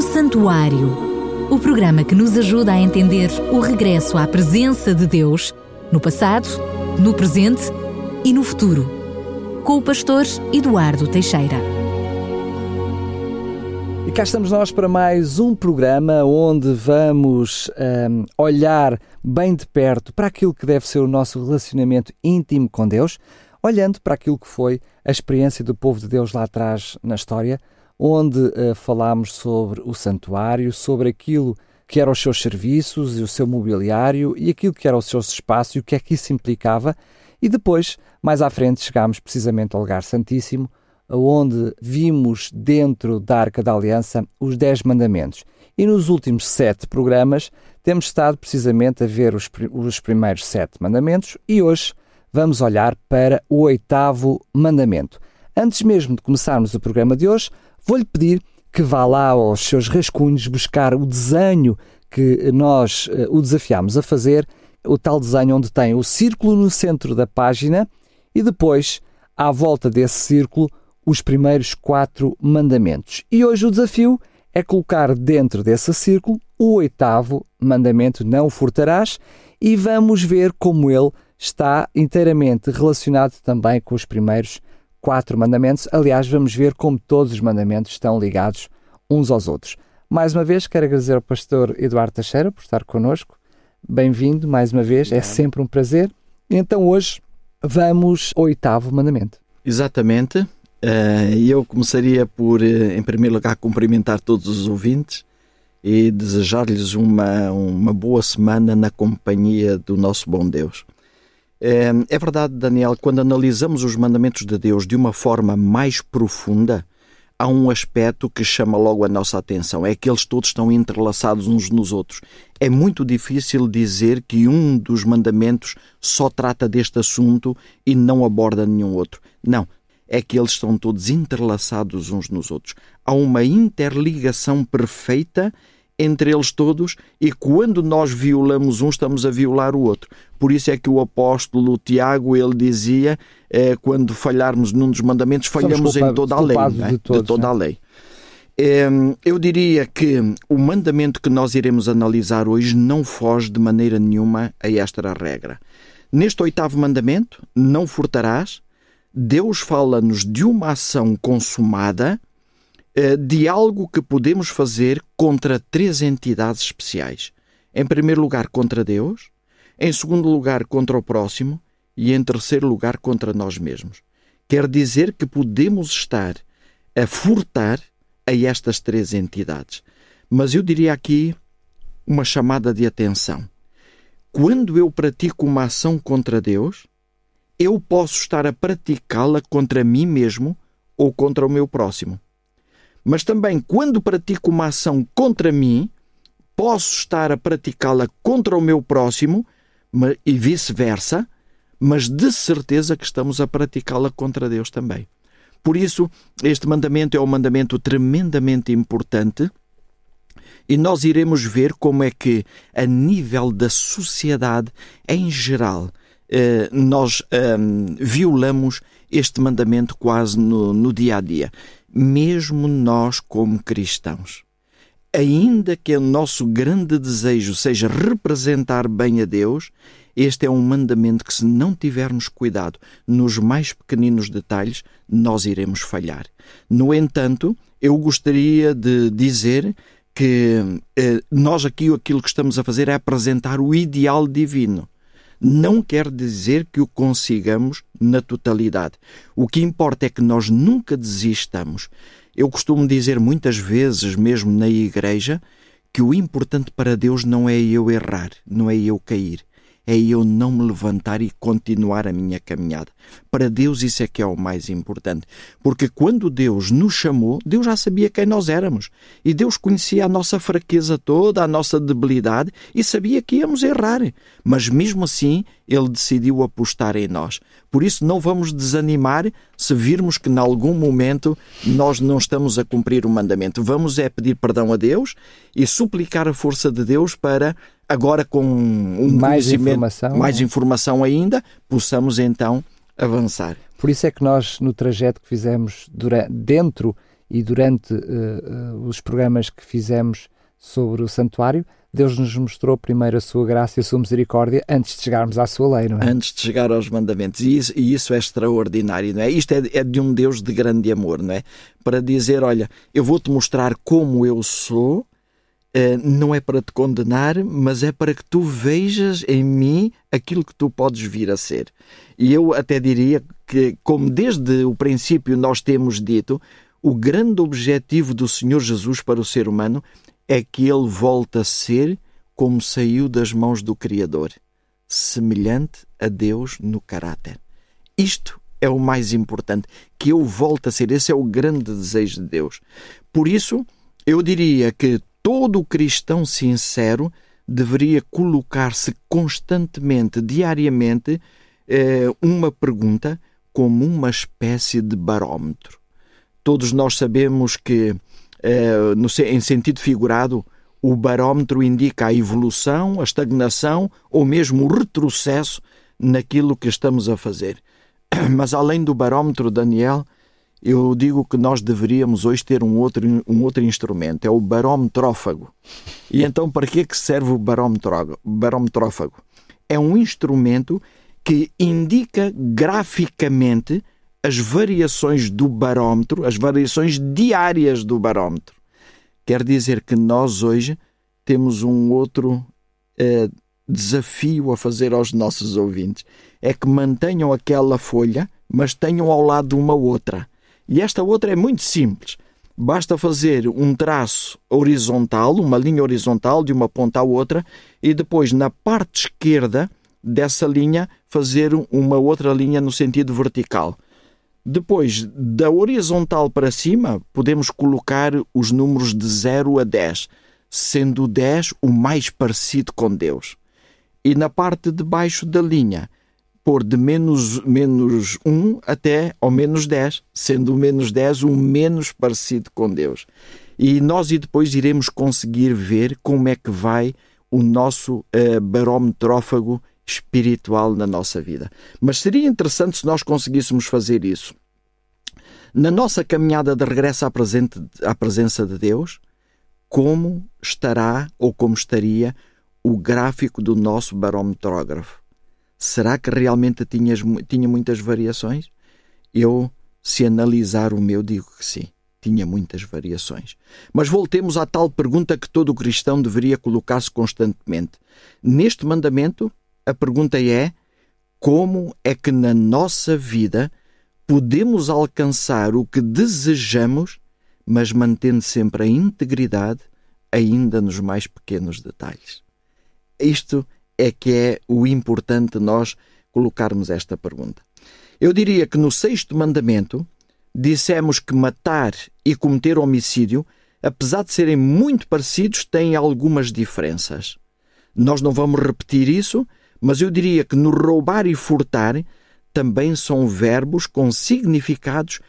O Santuário, o programa que nos ajuda a entender o regresso à presença de Deus no passado, no presente e no futuro, com o pastor Eduardo Teixeira. E cá estamos nós para mais um programa onde vamos um, olhar bem de perto para aquilo que deve ser o nosso relacionamento íntimo com Deus, olhando para aquilo que foi a experiência do povo de Deus lá atrás na história, onde uh, falámos sobre o santuário, sobre aquilo que eram os seus serviços e o seu mobiliário e aquilo que era o seu espaço e o que é que isso implicava. E depois, mais à frente, chegámos precisamente ao lugar santíssimo, onde vimos dentro da Arca da Aliança os Dez Mandamentos. E nos últimos sete programas temos estado precisamente a ver os, os primeiros sete mandamentos e hoje vamos olhar para o oitavo mandamento. Antes mesmo de começarmos o programa de hoje, vou-lhe pedir que vá lá aos seus rascunhos buscar o desenho que nós uh, o desafiámos a fazer, o tal desenho onde tem o círculo no centro da página e depois, à volta desse círculo, os primeiros quatro mandamentos. E hoje o desafio é colocar dentro desse círculo o oitavo mandamento: não furtarás, e vamos ver como ele está inteiramente relacionado também com os primeiros quatro mandamentos. Aliás, vamos ver como todos os mandamentos estão ligados uns aos outros. Mais uma vez, quero agradecer ao pastor Eduardo Teixeira por estar connosco. Bem-vindo mais uma vez, é sempre um prazer. Então, hoje vamos ao oitavo mandamento. Exatamente. Eh, eu começaria por, eh, em primeiro lugar, cumprimentar todos os ouvintes e desejar-lhes uma, uma boa semana na companhia do nosso bom Deus. É, verdade, Daniel, quando analisamos os mandamentos de Deus de uma forma mais profunda, há um aspecto que chama logo a nossa atenção: é que eles todos estão entrelaçados uns nos outros. É muito difícil dizer que um dos mandamentos só trata deste assunto e não aborda nenhum outro. Não, é que eles estão todos entrelaçados uns nos outros. Há uma interligação perfeita entre eles todos e quando nós violamos um, estamos a violar o outro. Por isso é que o apóstolo Tiago, ele dizia, eh, quando falharmos num dos mandamentos, falhamos em toda a lei. De, todos, de toda a lei. Eh, eu diria que o mandamento que nós iremos analisar hoje não foge de maneira nenhuma a esta regra. Neste oitavo mandamento, não furtarás, Deus fala-nos de uma ação consumada de algo que podemos fazer contra três entidades especiais. Em primeiro lugar, contra Deus, em segundo lugar, contra o próximo e em terceiro lugar, contra nós mesmos. Quer dizer que podemos estar a furtar a estas três entidades. Mas eu diria aqui uma chamada de atenção. Quando eu pratico uma ação contra Deus, eu posso estar a praticá-la contra mim mesmo ou contra o meu próximo. Mas também, quando pratico uma ação contra mim, posso estar a praticá-la contra o meu próximo e vice-versa, mas de certeza que estamos a praticá-la contra Deus também. Por isso, este mandamento é um mandamento tremendamente importante e nós iremos ver como é que, a nível da sociedade em geral, eh, nós ehm, violamos este mandamento quase no, no dia a dia mesmo nós como cristãos. Ainda que o nosso grande desejo seja representar bem a Deus, este é um mandamento que, se não tivermos cuidado nos mais pequeninos detalhes, nós iremos falhar. No entanto, eu gostaria de dizer que eh, nós aqui aquilo que estamos a fazer é apresentar o ideal divino não quer dizer que o consigamos na totalidade. O que importa é que nós nunca desistamos. Eu costumo dizer muitas vezes, mesmo na igreja, que o importante para Deus não é eu errar, não é eu cair, é eu não me levantar e continuar a minha caminhada. Para Deus isso é que é o mais importante. Porque quando Deus nos chamou, Deus já sabia quem nós éramos. E Deus conhecia a nossa fraqueza toda, a nossa debilidade e sabia que íamos errar. Mas mesmo assim, Ele decidiu apostar em nós. Por isso, não vamos desanimar se virmos que, em algum momento, nós não estamos a cumprir o mandamento. Vamos é pedir perdão a Deus e suplicar a força de Deus para agora com um mais informação, mais informação ainda, possamos então avançar. Por isso é que nós, no trajeto que fizemos durante, dentro e durante os programas que fizemos sobre o santuário, Deus nos mostrou primeiro a sua graça e a sua misericórdia antes de chegarmos à sua lei, não é? Antes de chegar aos mandamentos. E isso, e isso é extraordinário, não é? Isto é, é, de um Deus de grande amor, não é? Para dizer, olha, eu vou-te mostrar como eu sou, não é para te condenar, mas é para que tu vejas em mim aquilo que tu podes vir a ser. E eu até diria que, como desde o princípio nós temos dito, o grande objetivo do Senhor Jesus para o ser humano é que ele volta a ser como saiu das mãos do Criador, semelhante a Deus no caráter. Isto é o mais importante, que eu volte a ser. Esse é o grande desejo de Deus. Por isso, eu diria que todo cristão sincero deveria colocar-se constantemente, diariamente, eh, uma pergunta como uma espécie de barómetro. Todos nós sabemos que eh, em sentido figurado, o barómetro indica a evolução, a estagnação ou mesmo o retrocesso naquilo que estamos a fazer. Mas além do barómetro, Daniel, eu digo que nós deveríamos hoje ter um outro, um outro instrumento, é o barometrófago. E então, para que, é que serve o barometrófago? É um instrumento que indica graficamente as variações do barómetro, as variações diárias do barómetro. Quer dizer que nós hoje temos um outro eh, desafio a fazer aos nossos ouvintes: é que mantenham aquela folha, mas tenham ao lado uma outra. E esta outra é muito simples. Basta fazer um traço horizontal, uma linha horizontal de uma ponta à outra, e depois na parte esquerda dessa linha fazer uma outra linha no sentido vertical. Depois, da horizontal para cima, podemos colocar os números de 0 a 10, sendo o 10 o mais parecido com Deus. E na parte de baixo da linha, pôr de menos, menos 1 até ao menos 10, sendo o menos 10 o menos parecido com Deus. E nós e depois iremos conseguir ver como é que vai o nosso uh, barometrófago espiritual na nossa vida. Mas seria interessante se nós conseguíssemos fazer isso. Na nossa caminhada de regresso à, presente, à presença de Deus, como estará ou como estaria o gráfico do nosso barometrógrafo? Será que realmente tinhas, tinha muitas variações? Eu, se analisar o meu, digo que sim, tinha muitas variações. Mas voltemos à tal pergunta que todo cristão deveria colocar-se constantemente. Neste mandamento, a pergunta é: como é que na nossa vida podemos alcançar o que desejamos, mas mantendo sempre a integridade, ainda nos mais pequenos detalhes? Isto é que é o importante nós colocarmos esta pergunta. Eu diria que no sexto mandamento dissemos que matar e cometer homicídio, apesar de serem muito parecidos, têm algumas diferenças. Nós não vamos repetir isso, mas eu diria que no roubar e furtar também são verbos com significados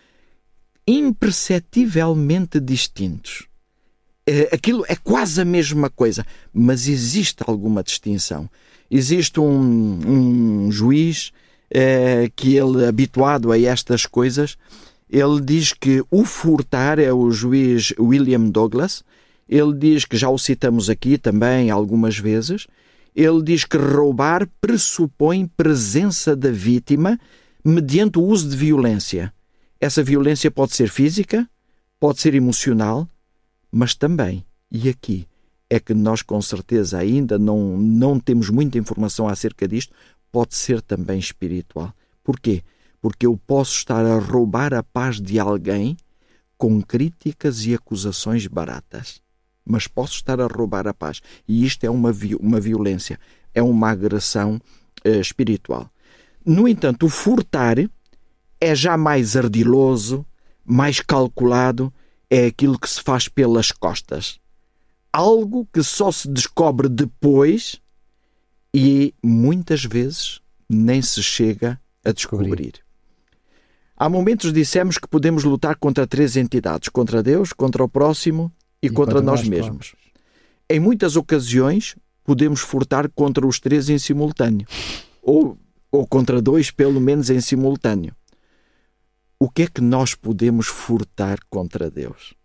imperceptivelmente distintos. É, aquilo é quase a mesma coisa, mas existe alguma distinção. Existe um, um juiz é, que ele, habituado a estas coisas, ele diz que o furtar é o juiz William Douglas. Ele diz que já o citamos aqui também algumas vezes ele diz que roubar pressupõe presença da vítima mediante o uso de violência. Essa violência pode ser física, pode ser emocional, mas também, e aqui é que nós com certeza ainda não, não temos muita informação acerca disto, pode ser também espiritual. Porquê? Porque eu posso estar a roubar a paz de alguém com críticas e acusações baratas mas posso estar a roubar a paz. E isto é uma, uma violência, é uma agressão uh, espiritual. No entanto, o furtar é já mais ardiloso, mais calculado, é aquilo que se faz pelas costas. Algo que só se descobre depois e muitas vezes nem se chega a descobrir. Há momentos dissemos que podemos lutar contra três entidades: contra Deus, contra o próximo e, e contra, contra, nós, nós mesmos. Em muitas ocasiões, podemos furtar contra os três em simultâneo, ou, ou contra dois, pelo menos em simultâneo. O que é que nós podemos furtar contra Deus?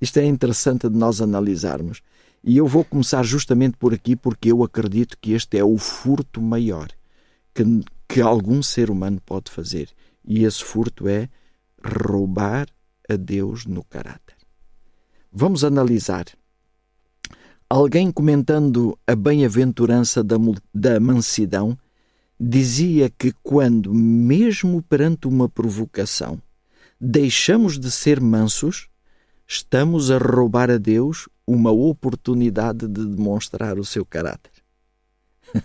Isto é interessante de nós analisarmos. E eu vou começar justamente por aqui, porque eu acredito que este é o furto maior que, que algum ser humano pode fazer. E esse furto é roubar a Deus no caráter. Vamos analisar. Alguém comentando a bem-aventurança da, da mansidão dizia que quando, mesmo perante uma provocação, deixamos de ser mansos, estamos a roubar a Deus uma oportunidade de demonstrar o seu caráter.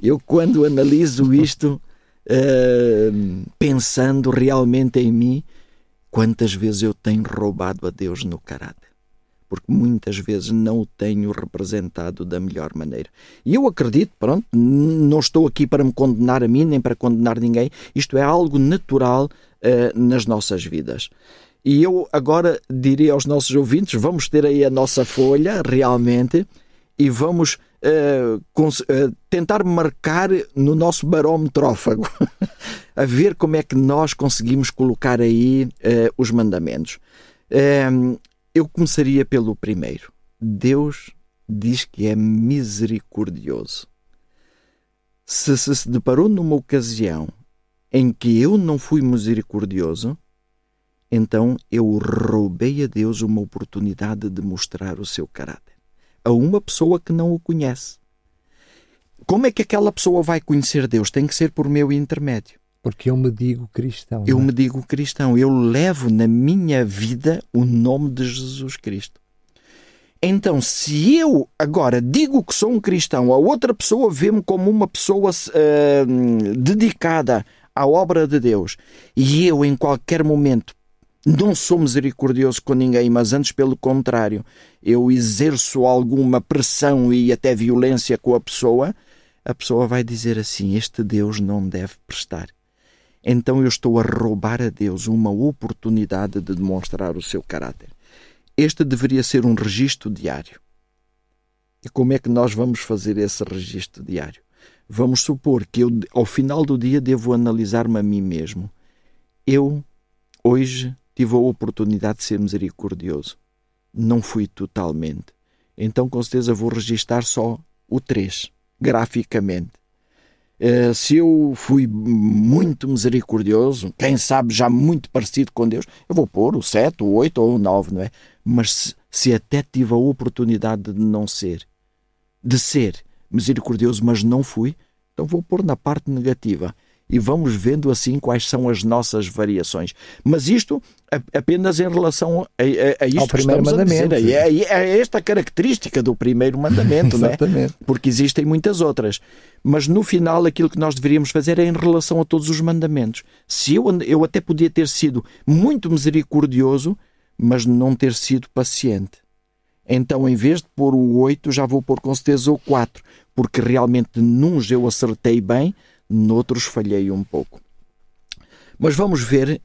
Eu, quando analiso isto, uh, pensando realmente em mim, quantas vezes eu tenho roubado a Deus no caráter porque muitas vezes não o tenho representado da melhor maneira. E eu acredito, pronto, não estou aqui para me condenar a mim nem para condenar ninguém, isto é algo natural uh, nas nossas vidas. E eu agora diria aos nossos ouvintes: vamos ter aí a nossa folha realmente e vamos uh, uh, tentar marcar no nosso barómetrófago a ver como é que nós conseguimos colocar aí os mandamentos. Eu começaria pelo primeiro. Deus diz que é misericordioso. Se se deparou numa ocasião em que eu não fui misericordioso, então eu roubei a Deus uma oportunidade de mostrar o seu caráter a uma pessoa que não o conhece. Como é que aquela pessoa vai conhecer Deus? Tem que ser por meu intermédio. Porque eu me digo cristão. Eu é? me digo cristão. Eu levo na minha vida o nome de Jesus Cristo. Então, se eu agora digo que sou um cristão, a outra pessoa vê-me como uma pessoa uh, dedicada à obra de Deus, e eu, em qualquer momento, não sou misericordioso com ninguém, mas antes, pelo contrário, eu exerço alguma pressão e até violência com a pessoa, a pessoa vai dizer assim: Este Deus não deve prestar então eu estou a roubar a Deus uma oportunidade de demonstrar o seu caráter. Este deveria ser um registro diário. E como é que nós vamos fazer esse registro diário? Vamos supor que eu, ao final do dia, devo analisar-me a mim mesmo. Eu, hoje, tive a oportunidade de ser misericordioso. Não fui totalmente. Então, com certeza, vou registar só o 3, graficamente. Uh, se eu fui muito misericordioso, quem sabe já muito parecido com Deus, eu vou pôr o 7, o 8 ou o 9, não é? Mas se, se até tive a oportunidade de não ser, de ser misericordioso, mas não fui, então vou pôr na parte negativa e vamos vendo assim quais são as nossas variações. Mas isto apenas em relação a, a, a isto Ao que primeiro mandamento. a dizer. É, é, é esta característica do primeiro mandamento, não é? Porque existem muitas outras. Mas no final aquilo que nós deveríamos fazer é em relação a todos os mandamentos. Se eu, eu até podia ter sido muito misericordioso, mas não ter sido paciente. Então, em vez de pôr o 8, já vou pôr com certeza o 4, porque realmente nuns eu acertei bem, noutros falhei um pouco. Mas vamos ver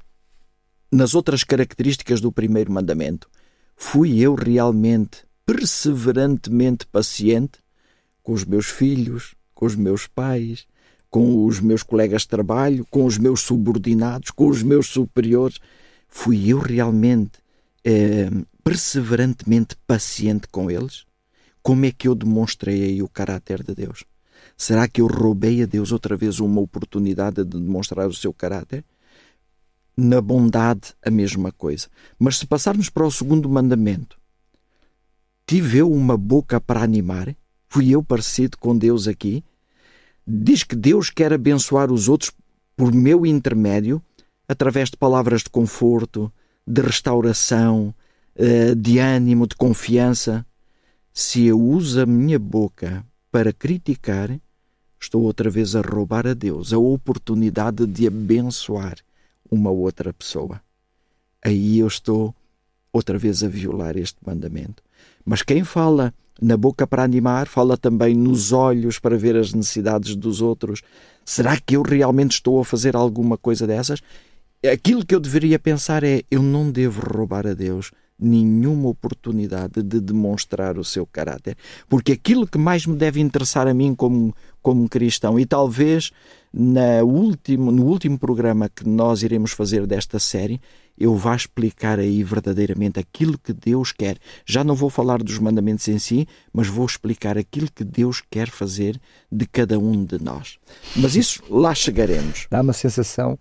nas outras características do primeiro mandamento. Fui eu realmente perseverantemente paciente com os meus filhos, com os meus pais, com os meus colegas de trabalho, com os meus subordinados, com os meus superiores? Fui eu realmente eh, perseverantemente paciente com eles? Como é que eu demonstrei aí o caráter de Deus? Será que eu roubei a Deus outra vez uma oportunidade de demonstrar o seu caráter? Na bondade, a mesma coisa. Mas se passarmos para o segundo mandamento, tive eu uma boca para animar? Fui eu parecido com Deus aqui? Diz que Deus quer abençoar os outros por meu intermédio, através de palavras de conforto, de restauração, eh, de ânimo, de confiança. Se eu uso a minha boca para criticar, estou outra vez a roubar a Deus a oportunidade de abençoar uma outra pessoa. Aí eu estou outra vez a violar este mandamento. Mas quem fala na boca para animar, fala também nos olhos para ver as necessidades dos outros. Será que eu realmente estou a fazer alguma coisa dessas? Aquilo que eu deveria pensar é: eu não devo roubar a Deus nenhuma oportunidade de demonstrar o seu caráter. Porque aquilo que mais me deve interessar a mim como, como cristão, e talvez na último, no último programa que nós iremos fazer desta série, eu vá explicar aí verdadeiramente aquilo que Deus quer. Já não vou falar dos mandamentos em si, mas vou explicar aquilo que Deus quer fazer de cada um de nós. Mas isso lá chegaremos. Dá uma sensação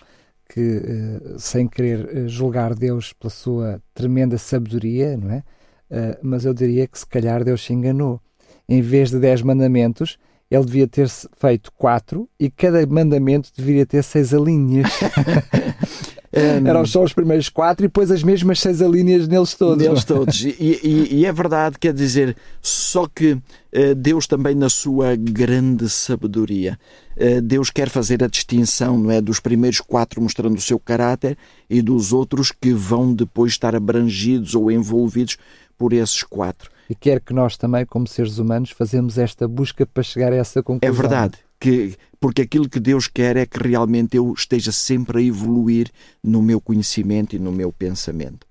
que, eh, sem querer eh, julgar Deus pela sua tremenda sabedoria, não é? Eh, mas eu diria que se calhar Deus se enganou. Em vez de dez mandamentos, ele devia ter feito quatro e cada mandamento deveria ter seis alíneas. Um, Eram só os primeiros quatro e depois as mesmas seis alíneas neles todos. Neles todos. E, e, e, é verdade, quer dizer, só que uh, Deus também, na sua grande sabedoria, uh, Deus quer fazer a distinção não é, dos primeiros quatro mostrando o seu caráter e dos outros que vão depois estar abrangidos ou envolvidos por esses quatro. E quer que nós também, como seres humanos, fazemos esta busca para chegar a essa conclusão. É verdade que porque aquilo que Deus quer é que realmente eu esteja sempre a evoluir no meu conhecimento e no meu pensamento.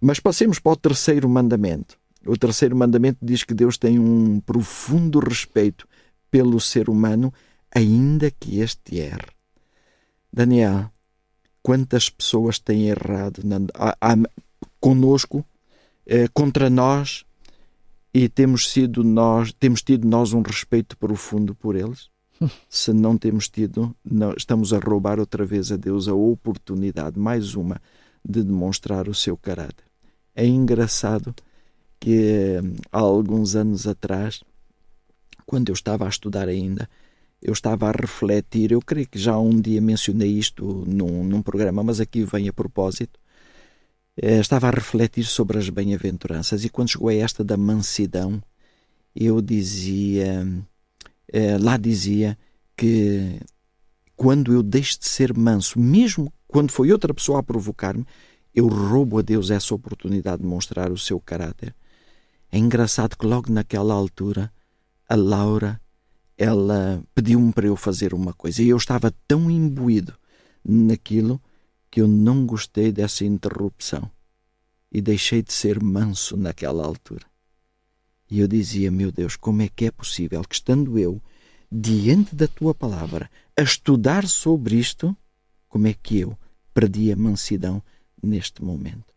Mas passemos para o terceiro mandamento. O terceiro mandamento diz que Deus tem um profundo respeito pelo ser humano, ainda que este erre. Daniel, quantas pessoas têm errado conosco, eh, contra nós, e temos sido nós, temos tido nós um respeito profundo por eles? Se não temos tido, não, estamos a roubar outra vez a Deus a oportunidade, mais uma, de demonstrar o seu caráter. É engraçado que há alguns anos atrás, quando eu estava a estudar ainda, eu estava a refletir, eu creio que já um dia mencionei isto num, num programa, mas aqui vem a propósito. Eh, estava a refletir sobre as bem-aventuranças e quando chegou a esta da mansidão, eu dizia eh, lá dizia que quando eu deixo de ser manso, mesmo quando foi outra pessoa a provocar-me, eu roubo a Deus essa oportunidade de mostrar o seu caráter. É engraçado que logo naquela altura a Laura ela pediu-me para eu fazer uma coisa e eu estava tão imbuído naquilo que eu não gostei dessa interrupção e deixei de ser manso naquela altura. E eu dizia, meu Deus, como é que é possível que, estando eu diante da tua palavra, a estudar sobre isto, como é que eu perdi a mansidão neste momento?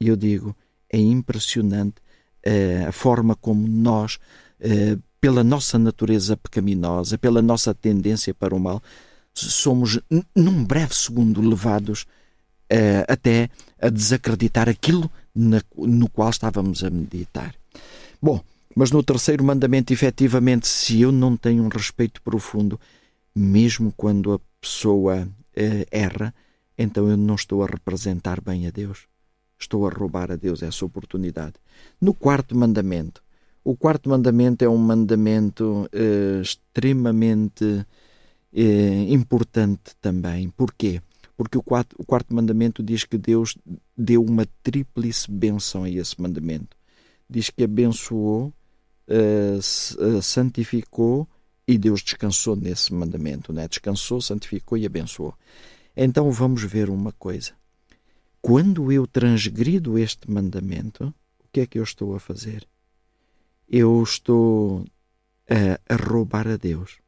E eu digo, é impressionante uh, a forma como nós, uh, pela nossa natureza pecaminosa, pela nossa tendência para o mal, somos, num breve segundo, levados uh, até a desacreditar aquilo na, no qual estávamos a meditar. Bom, mas no terceiro mandamento, efetivamente, se eu não tenho um respeito profundo, mesmo quando a pessoa eh, erra, então eu não estou a representar bem a Deus. Estou a roubar a Deus essa oportunidade. No quarto mandamento, o quarto mandamento é um mandamento eh, extremamente eh, importante também. Porquê? Porque o quarto, o quarto mandamento diz que Deus deu uma tríplice benção a esse mandamento diz que abençoou, uh, santificou e Deus descansou nesse mandamento, né? descansou, santificou e abençoou. Então vamos ver uma coisa. Quando eu transgrido este mandamento, o que é que eu estou a fazer? Eu estou a, a roubar a Deus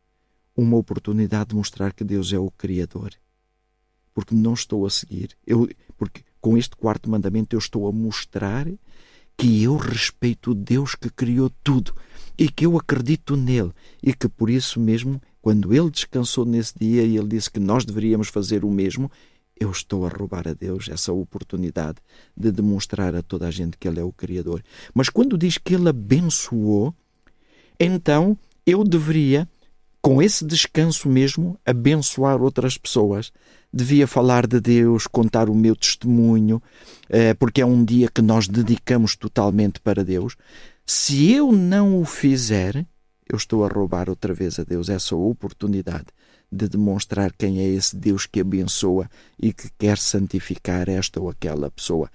uma oportunidade de mostrar que Deus é o Criador. Porque não estou a seguir. Eu, porque com este quarto mandamento eu estou a mostrar que eu respeito o Deus que criou tudo e que eu acredito nele e que por isso mesmo, quando ele descansou nesse dia e ele disse que nós deveríamos fazer o mesmo, eu estou a roubar a Deus essa oportunidade de demonstrar a toda a gente que ele é o Criador. Mas quando diz que ele abençoou, então eu deveria, com esse descanso mesmo, abençoar outras pessoas devia falar de Deus, contar o meu testemunho, eh, porque é um dia que nós dedicamos totalmente para Deus. Se eu não o fizer, eu estou a roubar outra vez a Deus essa oportunidade de demonstrar quem é esse Deus que abençoa e que quer santificar esta ou aquela pessoa.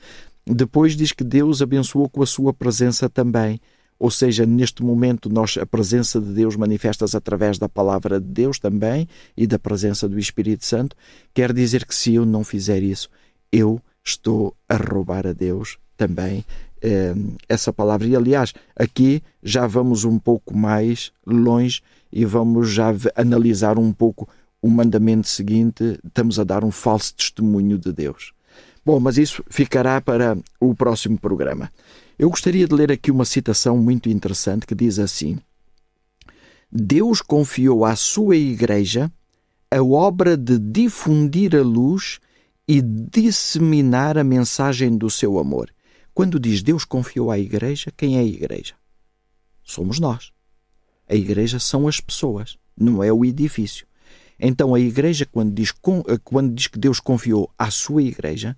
Depois diz que Deus abençoou com a sua presença também. Ou seja, neste momento nós a presença de Deus manifesta-se através da palavra de Deus também e da presença do Espírito Santo. Quer dizer que se eu não fizer isso, eu estou a roubar a Deus também eh, essa palavra. E aliás, aqui já vamos um pouco mais longe e vamos já analisar um pouco o mandamento seguinte: estamos a dar um falso testemunho de Deus. Bom, mas isso ficará para o próximo programa. Eu gostaria de ler aqui uma citação muito interessante que diz assim: Deus confiou à sua Igreja a obra de difundir a luz e disseminar a mensagem do seu amor. Quando diz Deus confiou à Igreja, quem é a Igreja? Somos nós. A Igreja são as pessoas, não é o edifício. Então a Igreja, quando diz, quando diz que Deus confiou à sua Igreja,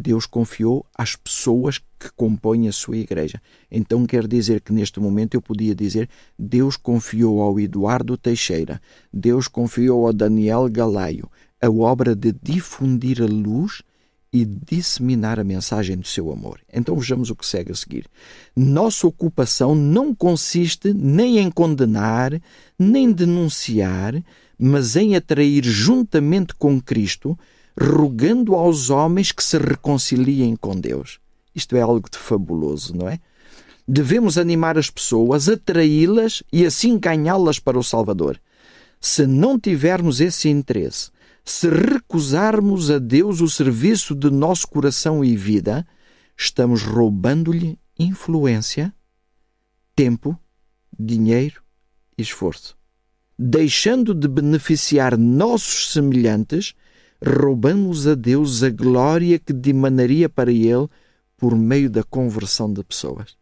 Deus confiou às pessoas que compõem a sua igreja. Então quer dizer que neste momento eu podia dizer Deus confiou ao Eduardo Teixeira, Deus confiou ao Daniel Galaio a obra de difundir a luz e disseminar a mensagem do seu amor. Então vejamos o que segue a seguir. Nossa ocupação não consiste nem em condenar, nem denunciar, mas em atrair juntamente com Cristo rogando aos homens que se reconciliem com Deus. Isto é algo de fabuloso, não é? Devemos animar as pessoas, atraí-las e assim ganhá-las para o Salvador. Se não tivermos esse interesse, se recusarmos a Deus o serviço de nosso coração e vida, estamos roubando-lhe influência, tempo, dinheiro e esforço. Deixando de beneficiar nossos semelhantes, roubamos a Deus a glória que dimanaria para Ele por meio da conversão de pessoas.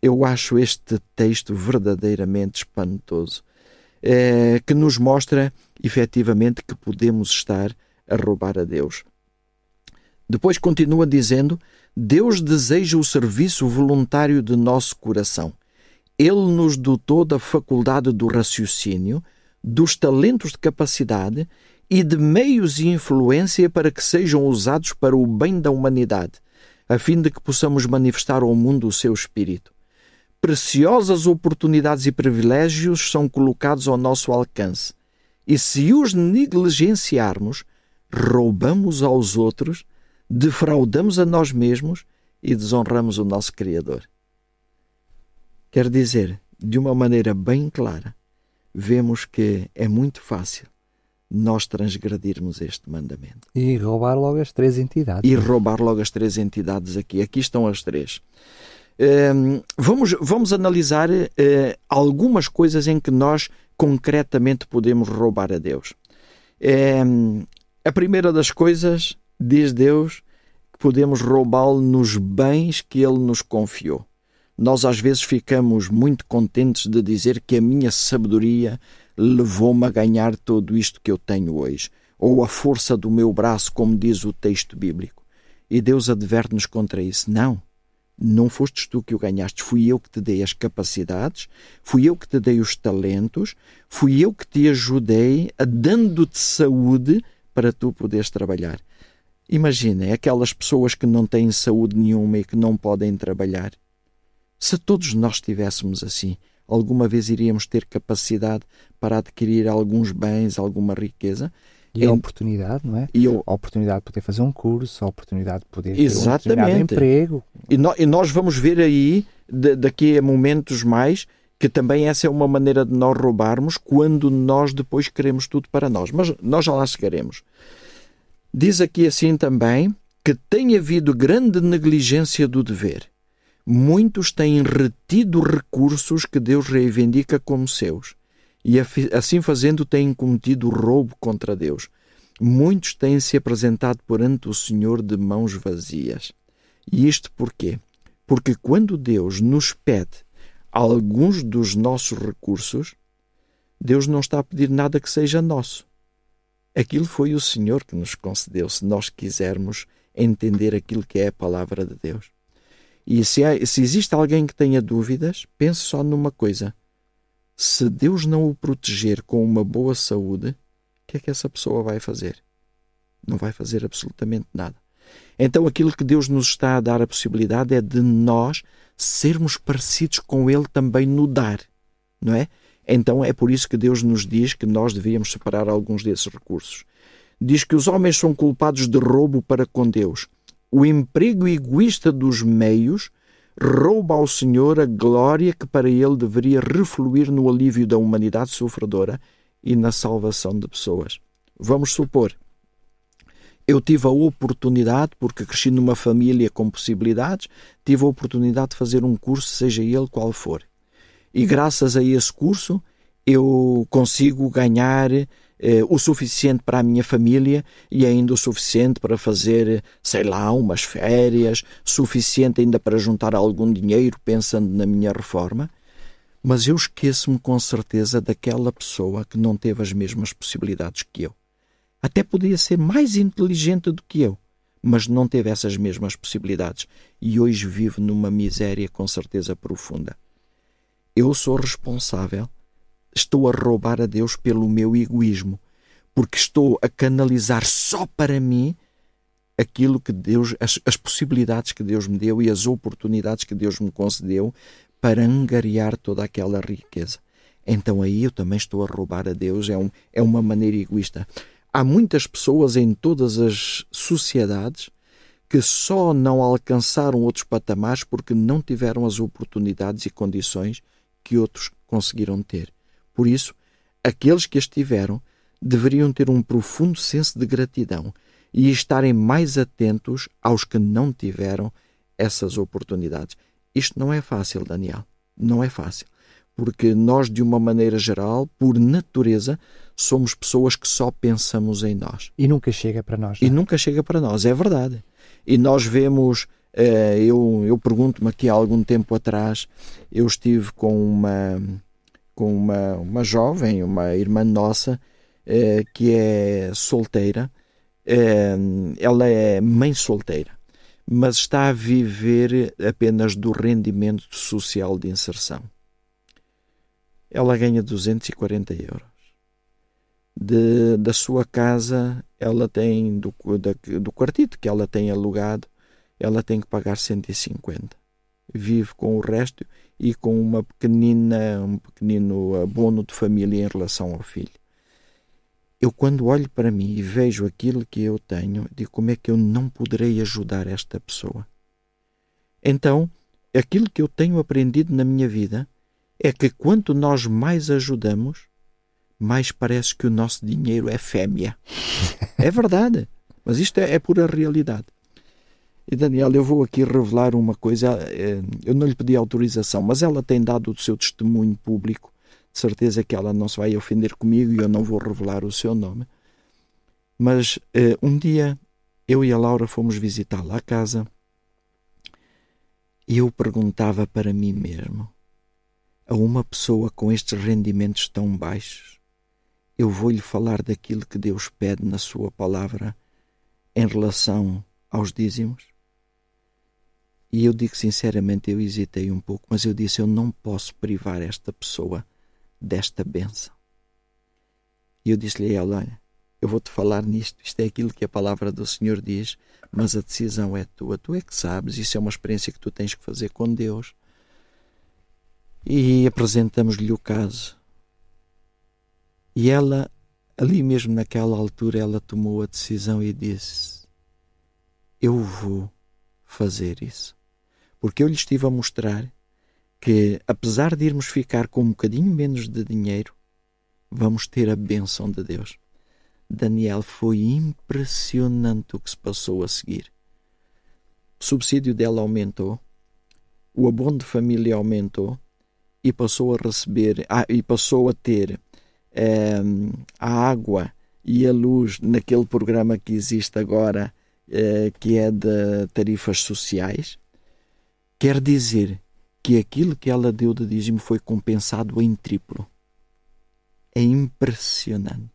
Eu acho este texto verdadeiramente espantoso, é, que nos mostra efetivamente que podemos estar a roubar a Deus. Depois continua dizendo: Deus deseja o serviço voluntário de nosso coração. Ele nos dotou da faculdade do raciocínio, dos talentos de capacidade e de meios e influência para que sejam usados para o bem da humanidade, a fim de que possamos manifestar ao mundo o seu espírito. Preciosas oportunidades e privilégios são colocados ao nosso alcance, e se os negligenciarmos, roubamos aos outros, defraudamos a nós mesmos e desonramos o nosso Criador. Quer dizer, de uma maneira bem clara, vemos que é muito fácil nós transgredirmos este mandamento. E roubar logo as três entidades. E roubar logo as três entidades aqui. Aqui estão as três. Um, vamos, vamos analisar uh, algumas coisas em que nós concretamente podemos roubar a Deus. Um, a primeira das coisas, diz Deus, que podemos roubá-lo nos bens que Ele nos confiou. Nós às vezes ficamos muito contentes de dizer que a minha sabedoria levou-me a ganhar tudo isto que eu tenho hoje, ou a força do meu braço, como diz o texto bíblico. E Deus adverte-nos contra isso. Não, não fostes tu que o ganhaste, fui eu que te dei as capacidades, fui eu que te dei os talentos, fui eu que te ajudei, a dando-te saúde para tu poderes trabalhar. Imaginem aquelas pessoas que não têm saúde nenhuma e que não podem trabalhar. Se todos nós estivéssemos assim, alguma vez iríamos ter capacidade para adquirir alguns bens, alguma riqueza. E a oportunidade, não é? E eu... A oportunidade de poder fazer um curso, a oportunidade de poder Exatamente. ter um emprego. E, no, e nós vamos ver aí, de, daqui a momentos mais, que também essa é uma maneira de nós roubarmos quando nós depois queremos tudo para nós. Mas nós já lá chegaremos. Diz aqui assim também que tem havido grande negligência do dever muitos têm retido recursos que Deus reivindica como seus, e assim fazendo têm cometido roubo contra Deus. Muitos têm se apresentado perante o Senhor de mãos vazias. E isto porquê? Porque quando Deus nos pede alguns dos nossos recursos, Deus não está a pedir nada que seja nosso. Aquilo foi o Senhor que nos concedeu, se nós quisermos entender aquilo que é a palavra de Deus. E se, há, se existe alguém que tenha dúvidas, pense só numa coisa: se Deus não o proteger com uma boa saúde, o que é que essa pessoa vai fazer? Não vai fazer absolutamente nada. Então, aquilo que Deus nos está a dar a possibilidade é de nós sermos parecidos com Ele também no dar, não é? Então, é por isso que Deus nos diz que nós devíamos separar alguns desses recursos. Diz que os homens são culpados de roubo para com Deus o emprego egoísta dos meios rouba ao Senhor a glória que para ele deveria refluir no alívio da humanidade sofredora e na salvação de pessoas. Vamos supor, eu tive a oportunidade, porque cresci numa família com possibilidades, tive a oportunidade de fazer um curso, seja ele qual for. E graças a esse curso, eu consigo ganhar eh, o suficiente para a minha família e ainda o suficiente para fazer, sei lá, umas férias, suficiente ainda para juntar algum dinheiro pensando na minha reforma. Mas eu esqueço-me com certeza daquela pessoa que não teve as mesmas possibilidades que eu. Até podia ser mais inteligente do que eu, mas não teve essas mesmas possibilidades e hoje vive numa miséria com certeza profunda. Eu sou responsável, estou a roubar a Deus pelo meu egoísmo, porque estou a canalizar só para mim aquilo que Deus, as, as possibilidades que Deus me deu e as oportunidades que Deus me concedeu para angariar toda aquela riqueza. Então aí eu também estou a roubar a Deus, é, um, é uma maneira egoísta. Há muitas pessoas em todas as sociedades que só não alcançaram outros patamares porque não tiveram as oportunidades e condições que outros conseguiram ter. Por isso, aqueles que as tiveram deveriam ter um profundo senso de gratidão e estarem mais atentos aos que não tiveram essas oportunidades. Isto não é fácil, Daniel. Não é fácil porque nós, de uma maneira geral, por natureza, somos pessoas que só pensamos em nós. E nunca chega para nós. Não? E é? nunca chega para nós, é verdade. E nós vemos, eh, eu, eu pergunto-me aqui há algum tempo atrás, eu estive com uma, com uma, uma jovem, uma irmã nossa, eh, que é solteira, eh, ela é mãe solteira, mas está a viver apenas do rendimento social de inserção ela ganha 240 euros. De, da sua casa, ela tem, do, da, do quartito que ela tem alugado, ela tem que pagar 150. Vive com o resto e com uma pequenina, um pequenino abono de família em relação ao filho. Eu, quando olho para mim e vejo aquilo que eu tenho, digo como é que eu não poderei ajudar esta pessoa. Então, aquilo que eu tenho aprendido na minha vida é que quanto nós mais ajudamos, mais parece que o nosso dinheiro é fêmea. É verdade, mas isto é, é pura realidade. E Daniel, eu vou aqui revelar uma coisa. Eh, eu não lhe pedi autorização, mas ela tem dado o seu testemunho público. De certeza que ela não se vai ofender comigo e eu não vou revelar o seu nome. Mas uh, um dia eu e a Laura fomos visitá-la à casa e eu perguntava para mim mesmo: a uma pessoa com estes rendimentos tão baixos, eu vou-lhe falar daquilo que Deus pede na Sua palavra em relação aos dízimos? E eu digo sinceramente, eu hesitei um pouco, mas eu disse: eu não posso privar esta pessoa desta benção. E eu disse-lhe a ela: olha, eu vou-te falar nisto, isto é aquilo que a palavra do Senhor diz, mas a decisão é tua, tu é que sabes, isso é uma experiência que tu tens que fazer com Deus e apresentamos-lhe o caso. E ela, ali mesmo naquela altura, ela tomou a decisão e disse: Eu vou fazer isso. Porque eu lhe estive a mostrar que, apesar de irmos ficar com um bocadinho menos de dinheiro, vamos ter a bênção de Deus. Daniel, foi impressionante o que se passou a seguir. O subsídio dela aumentou, o abono de família aumentou, e passou a receber ah, e passou a ter eh, a água e a luz naquele programa que existe agora, eh, que é de tarifas sociais, quer dizer que aquilo que ela deu de dízimo foi compensado em triplo. É impressionante.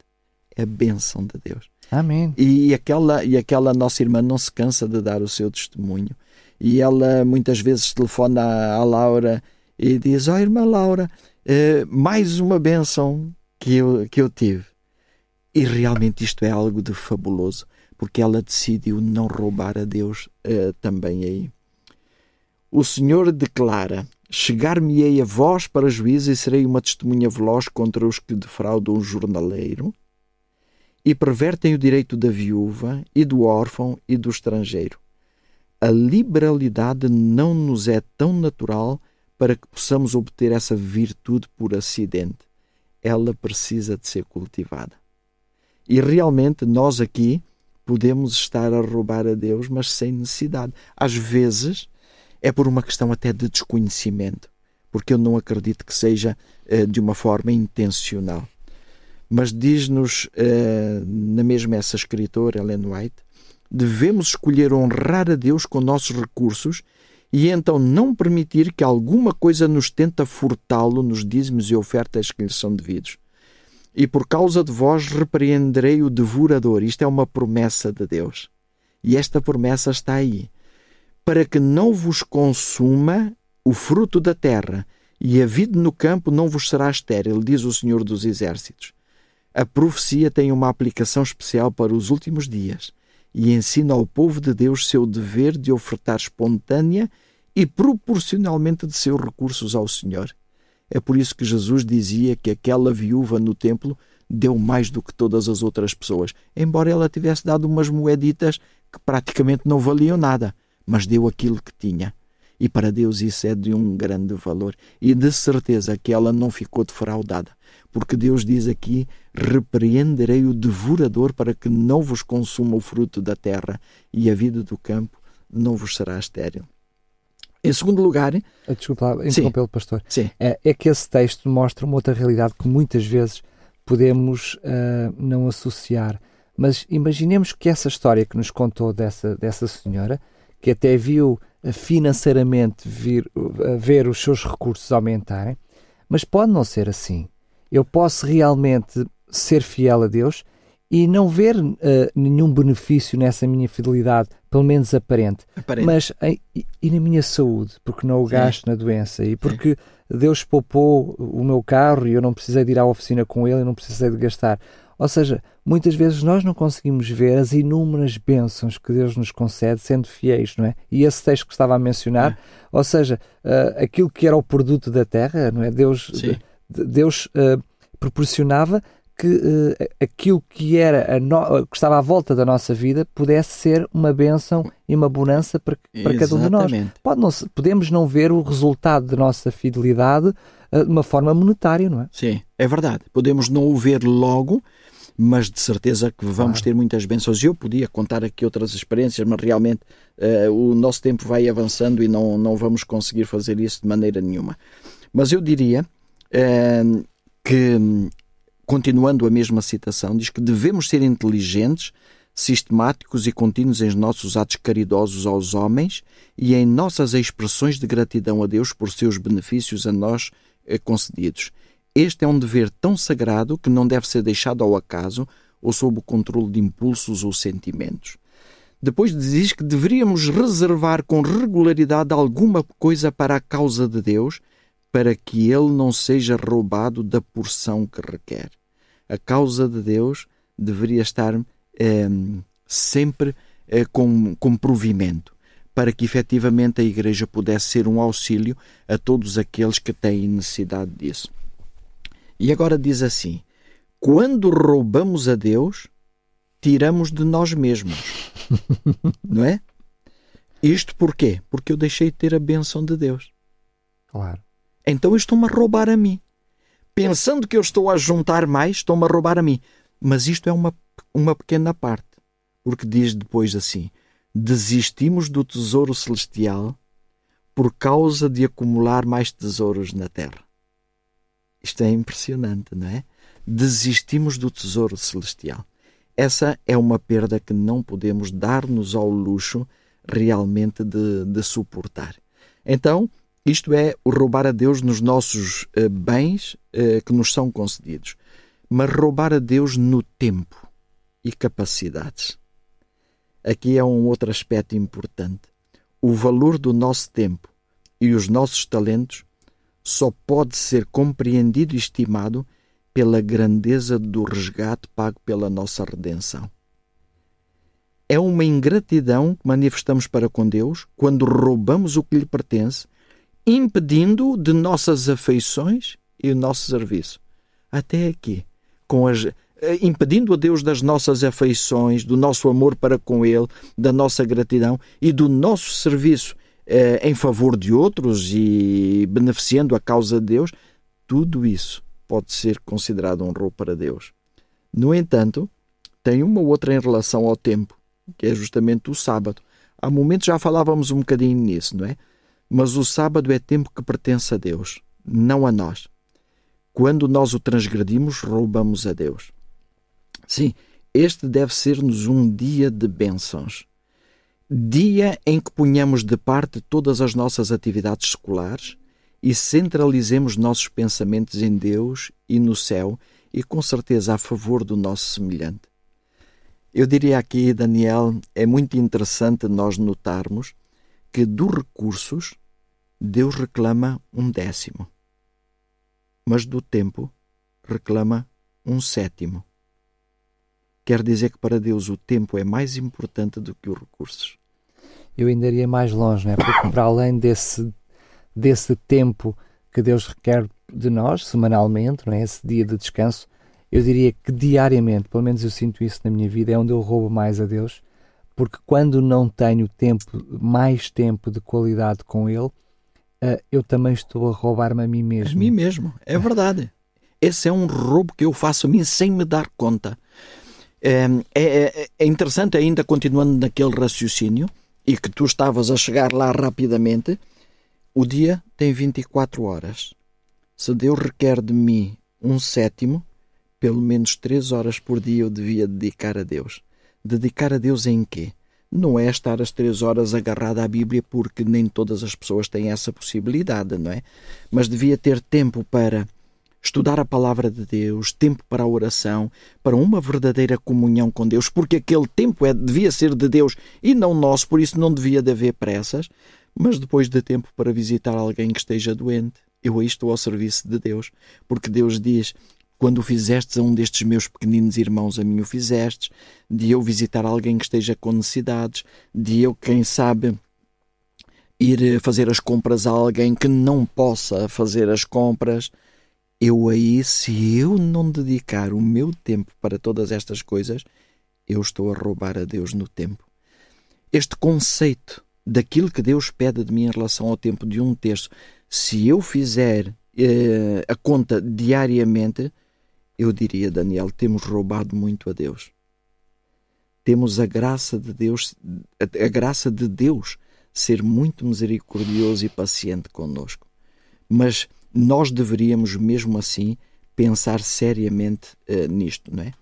É a bênção de Deus. Amém. E aquela, e aquela nossa irmã não se cansa de dar o seu testemunho. E ela muitas vezes telefona à Laura e diz: Ó oh, irmã Laura, uh, mais uma benção que eu, que eu tive. E realmente isto é algo de fabuloso, porque ela decidiu não roubar a Deus uh, também aí. O Senhor declara: Chegar-me-ei a vós para juízo e serei uma testemunha veloz contra os que defraudam o jornaleiro e pervertem o direito da viúva e do órfão e do estrangeiro. a liberalidade não nos é tão natural para que possamos obter essa virtude por acidente. Ela precisa de ser cultivada. E realmente nós aqui podemos estar a roubar a Deus, mas sem necessidade. Às vezes é por uma questão até de desconhecimento, porque eu não acredito que seja uh, de uma forma intencional. Mas diz-nos uh, na mesma essa escritora, Ellen White, devemos escolher honrar a Deus com nossos recursos e então não permitir que alguma coisa nos tente furtá-lo nos dízimos e ofertas que lhe são devidos. E por causa de vós repreenderei o devorador. Isto é uma promessa de Deus. E esta promessa está aí. Para que não vos consuma o fruto da terra, e a vida no campo não vos será estéril, diz o Senhor dos Exércitos. A profecia tem uma aplicação especial para os últimos dias e ensina ao povo de Deus seu dever de ofertar espontânea e proporcionalmente de seus recursos ao Senhor. É por isso que Jesus dizia que aquela viúva no templo deu mais do que todas as outras pessoas, embora ela tivesse dado umas moeditas que praticamente não valiam nada, mas deu aquilo que tinha. E para Deus isso é de um grande valor. E de certeza que ela não ficou defraudada. Porque Deus diz aqui: repreenderei o devorador para que não vos consuma o fruto da terra, e a vida do campo não vos será estéril. Em segundo lugar. Ah, desculpa, interrompê-lo, pastor. Sim. É, é, que esse texto mostra uma outra realidade que muitas vezes podemos uh, não associar. Mas imaginemos que essa história que nos contou dessa, dessa senhora, que até viu financeiramente vir, ver os seus recursos aumentarem, mas pode não ser assim. Eu posso realmente ser fiel a Deus e não ver uh, nenhum benefício nessa minha fidelidade, pelo menos aparente. aparente. Mas e, e, na minha saúde, porque não o gasto Sim. na doença e porque Sim. Deus poupou o meu carro e eu não precisei de ir à oficina com ele e não precisei de gastar. Ou seja, muitas vezes nós não conseguimos ver as inúmeras bênçãos que Deus nos concede sendo fiéis, não é? E esse texto que estava a mencionar, é. ou seja, uh, aquilo que era o produto da terra, não é? Deus, de, Deus uh, proporcionava que uh, aquilo que era no... que estava à volta da nossa vida pudesse ser uma bênção e uma bonança para, para cada um de nós. Pode não, podemos não ver o resultado da nossa fidelidade uh, de uma forma monetária, não é? Sim, é verdade. Podemos não o ver logo, mas de certeza que vamos claro. ter muitas bênçãos. Eu podia contar aqui outras experiências, mas realmente uh, o nosso tempo vai avançando e não, não vamos conseguir fazer isso de maneira nenhuma. Mas eu diria uh, que, continuando a mesma citação, diz que devemos ser inteligentes, sistemáticos e contínuos em nossos atos caridosos aos homens e em nossas expressões de gratidão a Deus por seus benefícios a nós eh, concedidos este é um dever tão sagrado que não deve ser deixado ao acaso ou sob o controle de impulsos ou sentimentos. Depois diz que deveríamos reservar com regularidade alguma coisa para a causa de Deus, para que ele não seja roubado da porção que requer. A causa de Deus deveria estar eh, sempre com, com provimento, para que efetivamente a Igreja pudesse ser um auxílio a todos aqueles que têm necessidade disso. E agora diz assim: quando roubamos a Deus, tiramos de nós mesmos. Não é? Isto porquê? Porque eu deixei de ter a benção de Deus. Claro. Então estão-me a roubar a mim. Pensando que eu estou a juntar mais, estão-me a roubar a mim. Mas isto é uma, uma pequena parte. Porque diz depois assim: desistimos do tesouro celestial por causa de acumular mais tesouros na terra. Isto é impressionante, não é? Desistimos do tesouro celestial. Essa é uma perda que não podemos dar-nos ao luxo realmente de, de, suportar. Então, isto é o roubar a Deus nos nossos uh, bens uh, que nos são concedidos, mas roubar a Deus no tempo e capacidades. Aqui é um outro aspecto importante. O valor do nosso tempo e os nossos talentos só pode ser compreendido e estimado pela grandeza do resgate pago pela nossa redenção. É uma ingratidão que manifestamos para com Deus quando roubamos o que lhe pertence, impedindo-o de nossas afeições e o nosso serviço. Até aqui, com as, eh, impedindo a Deus das nossas afeições, do nosso amor para com Ele, da nossa gratidão e do nosso serviço eh, em favor de outros e beneficiando a causa de Deus, tudo isso pode ser considerado roubo para Deus. No entanto, tem uma outra em relação ao tempo, que é justamente o sábado. Há momentos já falávamos um bocadinho nisso, não é? Mas o sábado é tempo que pertence a Deus, não a nós. Quando nós o transgredimos, roubamos a Deus. Sim, este deve ser-nos um dia de bênçãos. Dia em que ponhamos de parte todas as nossas atividades seculares e centralizemos nossos pensamentos em Deus e no céu e com certeza a favor do nosso semelhante. Eu diria aqui, Daniel, é muito interessante nós notarmos que dos recursos Deus reclama um décimo, mas do tempo reclama um sétimo. Quer dizer que para Deus o tempo é mais importante do que os recursos. Eu ainda iria mais longe, né? porque para além desse, desse tempo que Deus requer de nós, semanalmente, não é? esse dia de descanso, eu diria que diariamente, pelo menos eu sinto isso na minha vida, é onde eu roubo mais a Deus, porque quando não tenho tempo, mais tempo de qualidade com Ele, uh, eu também estou a roubar-me a mim mesmo. A mim mesmo, é verdade. Esse é um roubo que eu faço a mim sem me dar conta. É, é, é interessante, ainda continuando naquele raciocínio, e que tu estavas a chegar lá rapidamente, o dia tem 24 horas. Se Deus requer de mim um sétimo, pelo menos três horas por dia eu devia dedicar a Deus. Dedicar a Deus em quê? Não é estar as três horas agarrada à Bíblia, porque nem todas as pessoas têm essa possibilidade, não é? Mas devia ter tempo para estudar a palavra de Deus, tempo para a oração, para uma verdadeira comunhão com Deus, porque aquele tempo é, devia ser de Deus e não nosso, por isso não devia de haver pressas, mas depois de tempo para visitar alguém que esteja doente. Eu aí estou ao serviço de Deus, porque Deus diz: quando o fizestes a um destes meus pequeninos irmãos, a mim o fizestes, de eu visitar alguém que esteja com necessidades, de eu, quem sabe, ir fazer as compras a alguém que não possa fazer as compras. Eu aí, se eu não dedicar o meu tempo para todas estas coisas, eu estou a roubar a Deus no tempo. Este conceito daquilo que Deus pede de mim em relação ao tempo de um terço, se eu fizer eh, a conta diariamente, eu diria, Daniel, temos roubado muito a Deus. Temos a graça de Deus, a, graça de Deus ser muito misericordioso e paciente conosco. Mas nós deveríamos mesmo assim pensar seriamente uh, nisto, não é?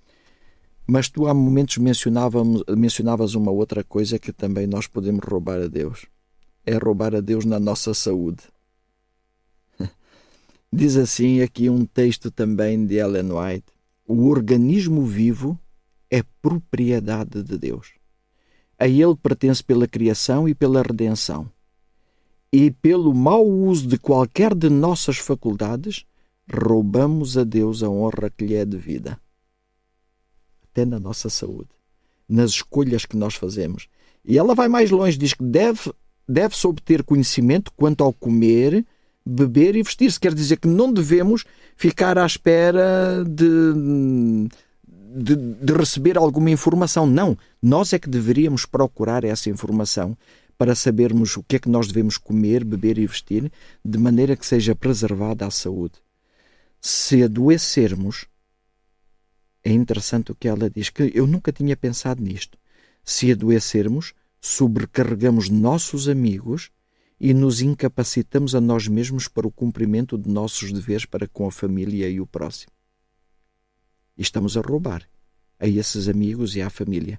Mas tu há momentos mencionavas uma outra coisa que também nós podemos roubar a Deus. É roubar a Deus na nossa saúde. Diz assim aqui um texto também de Ellen White: o organismo vivo é propriedade de Deus. A ele pertence pela criação e pela redenção. E pelo mau uso de qualquer de nossas faculdades, roubamos a Deus a honra que lhe é devida. Até na nossa saúde, nas escolhas que nós fazemos. E ela vai mais longe, diz que deve, deve-se obter conhecimento quanto ao comer, beber e vestir-se. Quer dizer que não devemos ficar à espera de, de, de, receber alguma informação. Não. Nós é que deveríamos procurar essa informação para sabermos o que é que nós devemos comer, beber e vestir, de maneira que seja preservada a saúde. Se adoecermos, é interessante o que ela diz, que eu nunca tinha pensado nisto. Se adoecermos, sobrecarregamos nossos amigos e nos incapacitamos a nós mesmos para o cumprimento de nossos deveres para com a família e o próximo. E estamos a roubar a esses amigos e à família.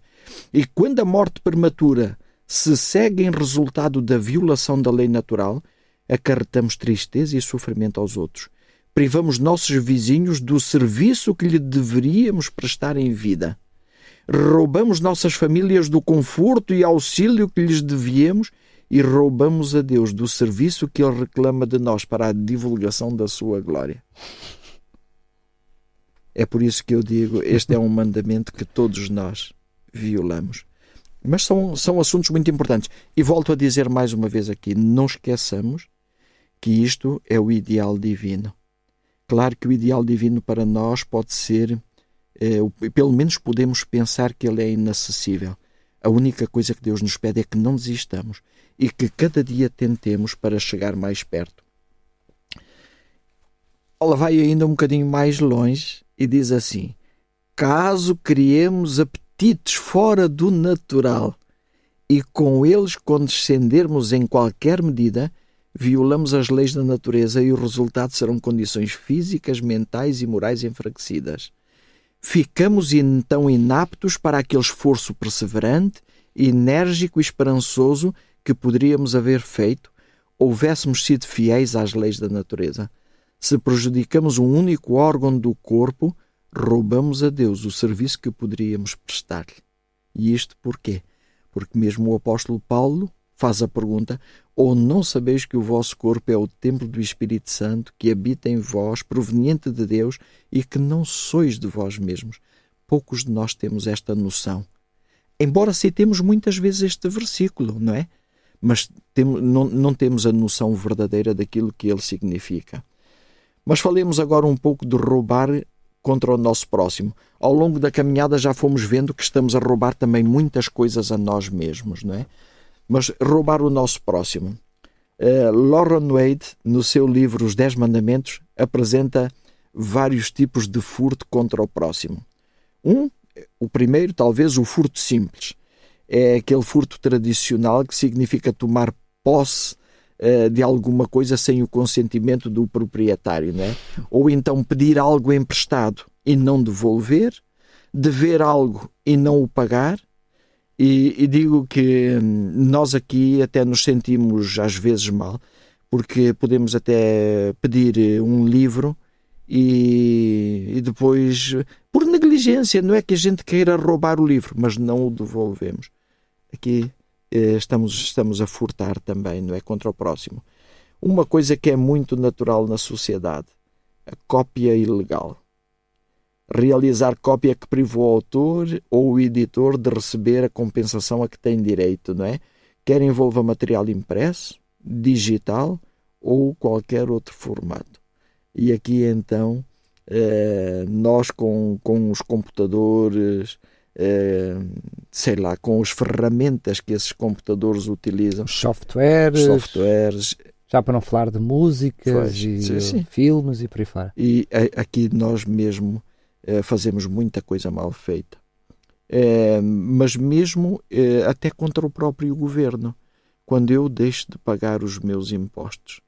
E quando a morte prematura se segue em resultado da violação da lei natural, acarretamos tristeza e sofrimento aos outros. Privamos nossos vizinhos do serviço que lhe deveríamos prestar em vida. Roubamos nossas famílias do conforto e auxílio que lhes devíamos e roubamos a Deus do serviço que Ele reclama de nós para a divulgação da Sua glória. É por isso que eu digo: este é um mandamento que todos nós violamos. Mas são, são assuntos muito importantes. E volto a dizer mais uma vez aqui: não esqueçamos que isto é o ideal divino. Claro que o ideal divino para nós pode ser eh, pelo menos podemos pensar que ele é inacessível. A única coisa que Deus nos pede é que não desistamos e que cada dia tentemos para chegar mais perto. Ela vai ainda um bocadinho mais longe e diz assim: Caso criemos apetites fora do natural e com eles condescendermos em qualquer medida, violamos as leis da natureza e o resultado serão condições físicas, mentais e morais enfraquecidas. Ficamos então inaptos para aquele esforço perseverante, enérgico e esperançoso que poderíamos haver feito, houvéssemos sido fiéis às leis da natureza. Se prejudicamos um único órgão do corpo, roubamos a Deus o serviço que poderíamos prestar-lhe. E isto porquê? Porque mesmo o apóstolo Paulo faz a pergunta: Ou não sabeis que o vosso corpo é o templo do Espírito Santo que habita em vós, proveniente de Deus, e que não sois de vós mesmos? Poucos de nós temos esta noção. Embora citemos muitas vezes este versículo, não é? Mas temos, não, não temos a noção verdadeira daquilo que ele significa. Mas falemos agora um pouco de roubar contra o nosso próximo. Ao longo da caminhada já fomos vendo que estamos a roubar também muitas coisas a nós mesmos, não é? Mas roubar o nosso próximo. Uh, Lauren Wade, no seu livro Os Dez Mandamentos, apresenta vários tipos de furto contra o próximo. Um, o primeiro, talvez o furto simples. É aquele furto tradicional que significa tomar posse de alguma coisa sem o consentimento do proprietário, né? Ou então pedir algo emprestado e não devolver, dever algo e não o pagar. E, e digo que hum, nós aqui até nos sentimos às vezes mal, porque podemos até pedir eh, um livro e, e, depois, por negligência, não é que a gente queira roubar o livro, mas não o devolvemos. Aqui eh, estamos, estamos a furtar também, não é? Contra o próximo. Uma coisa que é muito natural na sociedade: a cópia ilegal. Realizar cópia que priva o autor ou o editor de receber a compensação a que tem direito, não é? Quer envolva material impresso, digital ou qualquer outro formato. E aqui então, eh, nós com, com os computadores, eh, sei lá, com as ferramentas que esses computadores utilizam. Softwares. Softwares. Já para não falar de músicas pois, e sim, sim. filmes e por aí fora. E aqui nós mesmo eh, fazemos muita coisa mal feita. Eh, mas mesmo até contra o próprio governo, quando eu deixo de pagar os meus impostos.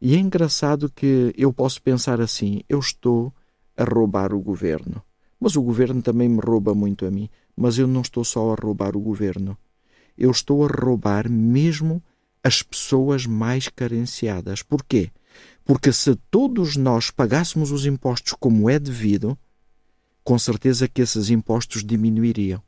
E é engraçado que eu posso pensar assim: eu estou a roubar o governo. Mas o governo também me rouba muito a mim. Mas eu não estou só a roubar o governo. Eu estou a roubar mesmo as pessoas mais carenciadas. Porquê? Porque se todos nós pagássemos os impostos como é devido, com certeza que esses impostos diminuiriam.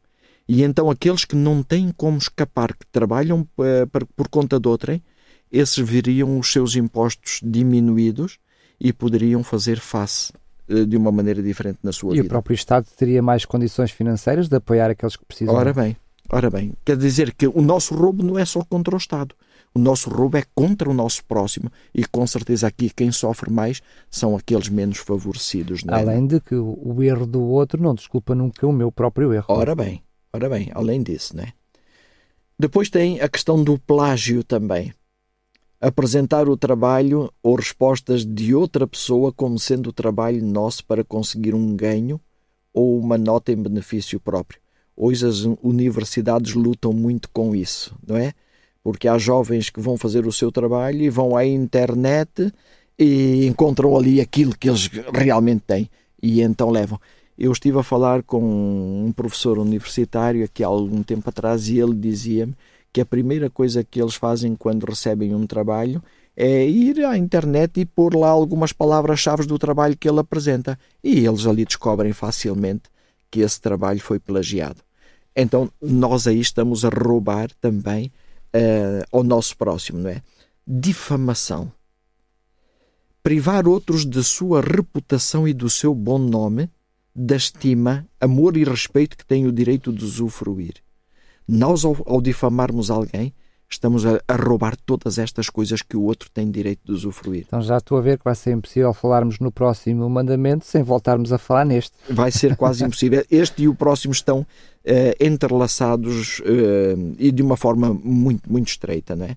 E então aqueles que não têm como escapar, que trabalham uh, por conta de outrem, esses veriam os seus impostos diminuídos e poderiam fazer face eh, de uma maneira diferente na sua e vida. E o próprio Estado teria mais condições financeiras de apoiar aqueles que precisam. Ora bem, ora bem, quer dizer que o nosso roubo não é só contra o Estado. O nosso roubo é contra o nosso próximo e com certeza aqui quem sofre mais são aqueles menos favorecidos. É? Além de que o erro do outro não desculpa nunca o meu próprio erro. Ora bem, ora bem, além disso, né? Depois tem a questão do plágio também apresentar o trabalho ou respostas de outra pessoa como sendo o trabalho nosso para conseguir um ganho ou uma nota em benefício próprio. Hoje as universidades lutam muito com isso, não é? Porque há jovens que vão fazer o seu trabalho e vão à internet e encontram ali aquilo que eles realmente têm e então levam. Eu estive a falar com um professor universitário aqui há algum tempo atrás e ele dizia-me que a primeira coisa que eles fazem quando recebem um trabalho é ir à internet e pôr lá algumas palavras-chave do trabalho que ele apresenta. E eles ali descobrem facilmente que esse trabalho foi plagiado. Então, nós aí estamos a roubar também uh, ao nosso próximo, não é? Difamação. Privar outros de sua reputação e do seu bom nome, da estima, amor e respeito que têm o direito de usufruir. Nós, ao, ao difamarmos alguém, estamos a, a, roubar todas estas coisas que o outro tem direito de usufruir. Então já estou a ver que vai ser impossível falarmos no próximo mandamento sem voltarmos a falar neste. Vai ser quase impossível. Este e o próximo estão uh, entrelaçados uh, e de uma forma muito, muito estreita, não é?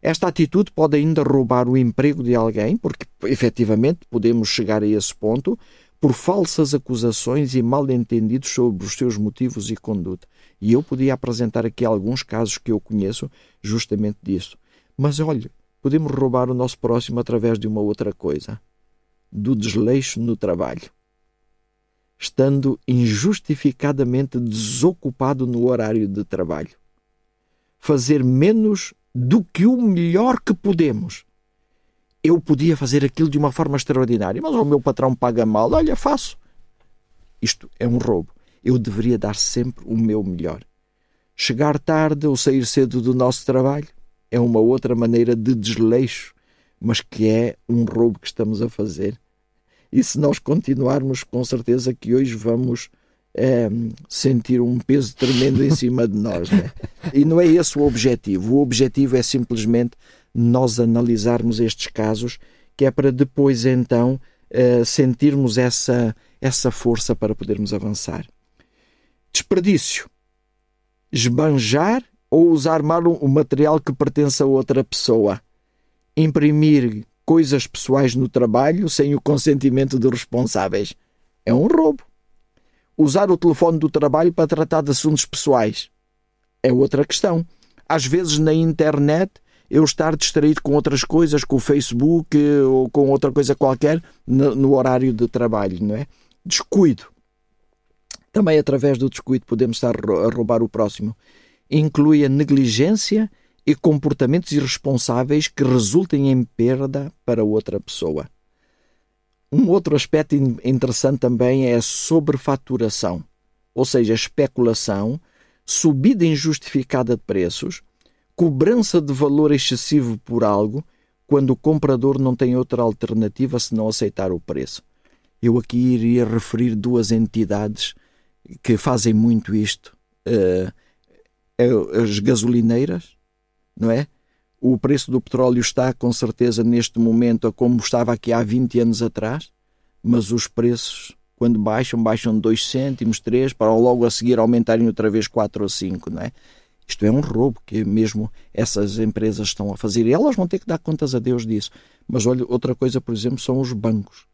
Esta atitude pode ainda roubar o emprego de alguém, porque efetivamente podemos chegar a esse ponto, por falsas acusações e mal-entendidos sobre os seus motivos e conduta. E eu podia apresentar aqui alguns casos que eu conheço justamente disso. Mas olhe, podemos roubar o nosso próximo através de uma outra coisa: do desleixo no trabalho. Estando injustificadamente desocupado no horário de trabalho. Fazer menos do que o melhor que podemos eu podia fazer aquilo de uma forma extraordinária, mas o meu patrão paga mal, olha, faço. Isto é um roubo. Eu deveria dar sempre o meu melhor. Chegar tarde ou sair cedo do nosso trabalho é uma outra maneira de desleixo, mas que é um roubo que estamos a fazer. E se nós continuarmos, com certeza que hoje vamos é, sentir um peso tremendo em cima de nós. Né? E não é esse o objetivo. O objetivo é simplesmente nós analisarmos estes casos, que é para depois então uh, sentirmos essa, essa força para podermos avançar. Desperdício. Esbanjar ou usar mal o material que pertence a outra pessoa. Imprimir coisas pessoais no trabalho sem o consentimento dos responsáveis. É um roubo. Usar o telefone do trabalho para tratar de assuntos pessoais. É outra questão. Às vezes na internet eu estar distraído com outras coisas, com o Facebook ou com outra coisa qualquer no, horário de trabalho, não é? Descuido. Também através do descuido podemos estar a roubar o próximo. Inclui a negligência e comportamentos irresponsáveis que resultem em perda para outra pessoa. Um outro aspecto interessante também é a sobrefaturação, ou seja, a especulação, subida injustificada de preços, cobrança de valor excessivo por algo quando o comprador não tem outra alternativa senão aceitar o preço. Eu aqui iria referir duas entidades que fazem muito isto. Uh, as gasolineiras, não é? O preço do petróleo está, com certeza, neste momento a como estava aqui há 20 anos atrás, mas os preços, quando baixam, baixam 2 cêntimos, 3, para logo a seguir aumentarem outra vez 4 ou 5, não é? Isto é um roubo que mesmo essas empresas estão a fazer. E elas vão ter que dar contas a Deus disso. Mas olha, outra coisa, por exemplo, são os bancos.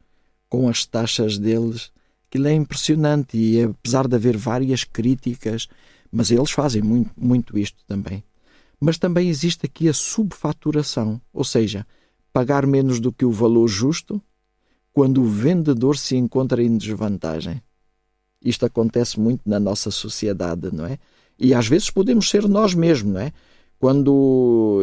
Com as taxas deles, aquilo é impressionante. E apesar de haver várias críticas, mas eles fazem muito, muito isto também. Mas também existe aqui a subfaturação, ou seja, pagar menos do que o valor justo quando o vendedor se encontra em desvantagem. Isto acontece muito na nossa sociedade, não é? E às vezes podemos ser nós mesmos, não é? Quando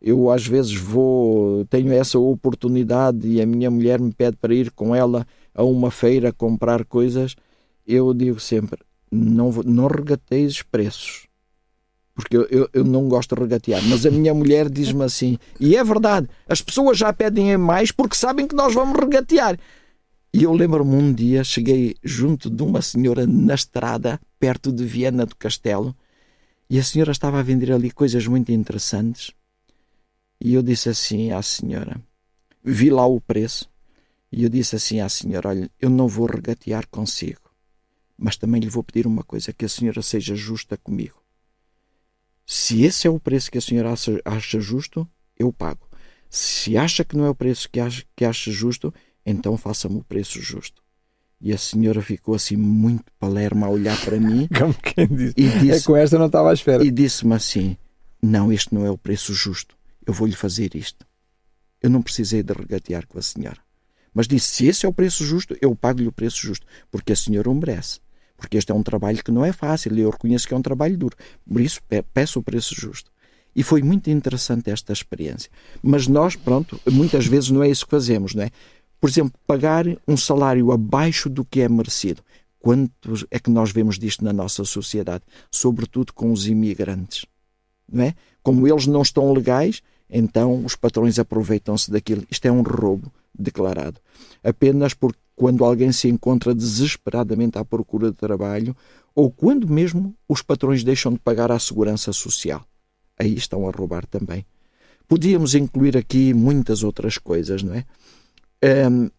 eu às vezes vou, tenho essa oportunidade e a minha mulher me pede para ir com ela a uma feira comprar coisas, eu digo sempre: não, não regateis preços. Porque eu, eu, eu não gosto de regatear. Mas a minha mulher diz-me assim, e é verdade, as pessoas já pedem mais porque sabem que nós vamos regatear. E eu lembro-me um dia, cheguei junto de uma senhora na estrada, perto de Viena do Castelo, e a senhora estava a vender ali coisas muito interessantes. E eu disse assim à senhora, vi lá o preço, e eu disse assim à senhora: Olha, eu não vou regatear consigo, mas também lhe vou pedir uma coisa: que a senhora seja justa comigo. Se esse é o preço que a senhora acha, justo, eu pago. Se acha que não é o preço que acha, que acha justo, então faça-me o preço justo. E a senhora ficou assim muito palerma a olhar para mim. Como quem diz? E disse, é com esta não estava à espera. E disse-me assim: Não, este não é o preço justo. Eu vou-lhe fazer isto. Eu não precisei de regatear com a senhora. Mas disse: Se esse é o preço justo, eu pago-lhe o preço justo. Porque a senhora o merece. Porque este é um trabalho que não é fácil. E eu reconheço que é um trabalho duro. Por isso, peço o preço justo. E foi muito interessante esta experiência. Mas nós, pronto, muitas vezes não é isso que fazemos, não é? Por exemplo, pagar um salário abaixo do que é merecido. Quantos é que nós vemos disto na nossa sociedade? Sobretudo com os imigrantes. Não é? Como eles não estão legais, então os patrões aproveitam-se daquilo. Isto é um roubo declarado. Apenas porque quando alguém se encontra desesperadamente à procura de trabalho ou quando mesmo os patrões deixam de pagar a segurança social. aí estão a roubar também. Podíamos incluir aqui muitas outras coisas, não é? Um,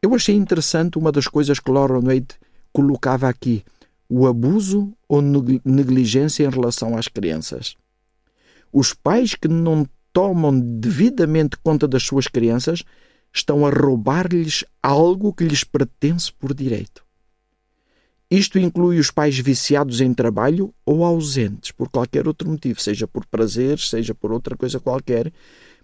eu achei interessante uma das coisas que Laura Wade colocava aqui: o abuso ou negligência em relação às crianças. Os pais que não tomam devidamente conta das suas crianças estão a roubar-lhes algo que lhes pertence por direito. Isto inclui os pais viciados em trabalho ou ausentes por qualquer outro motivo, seja por prazer, seja por outra coisa qualquer,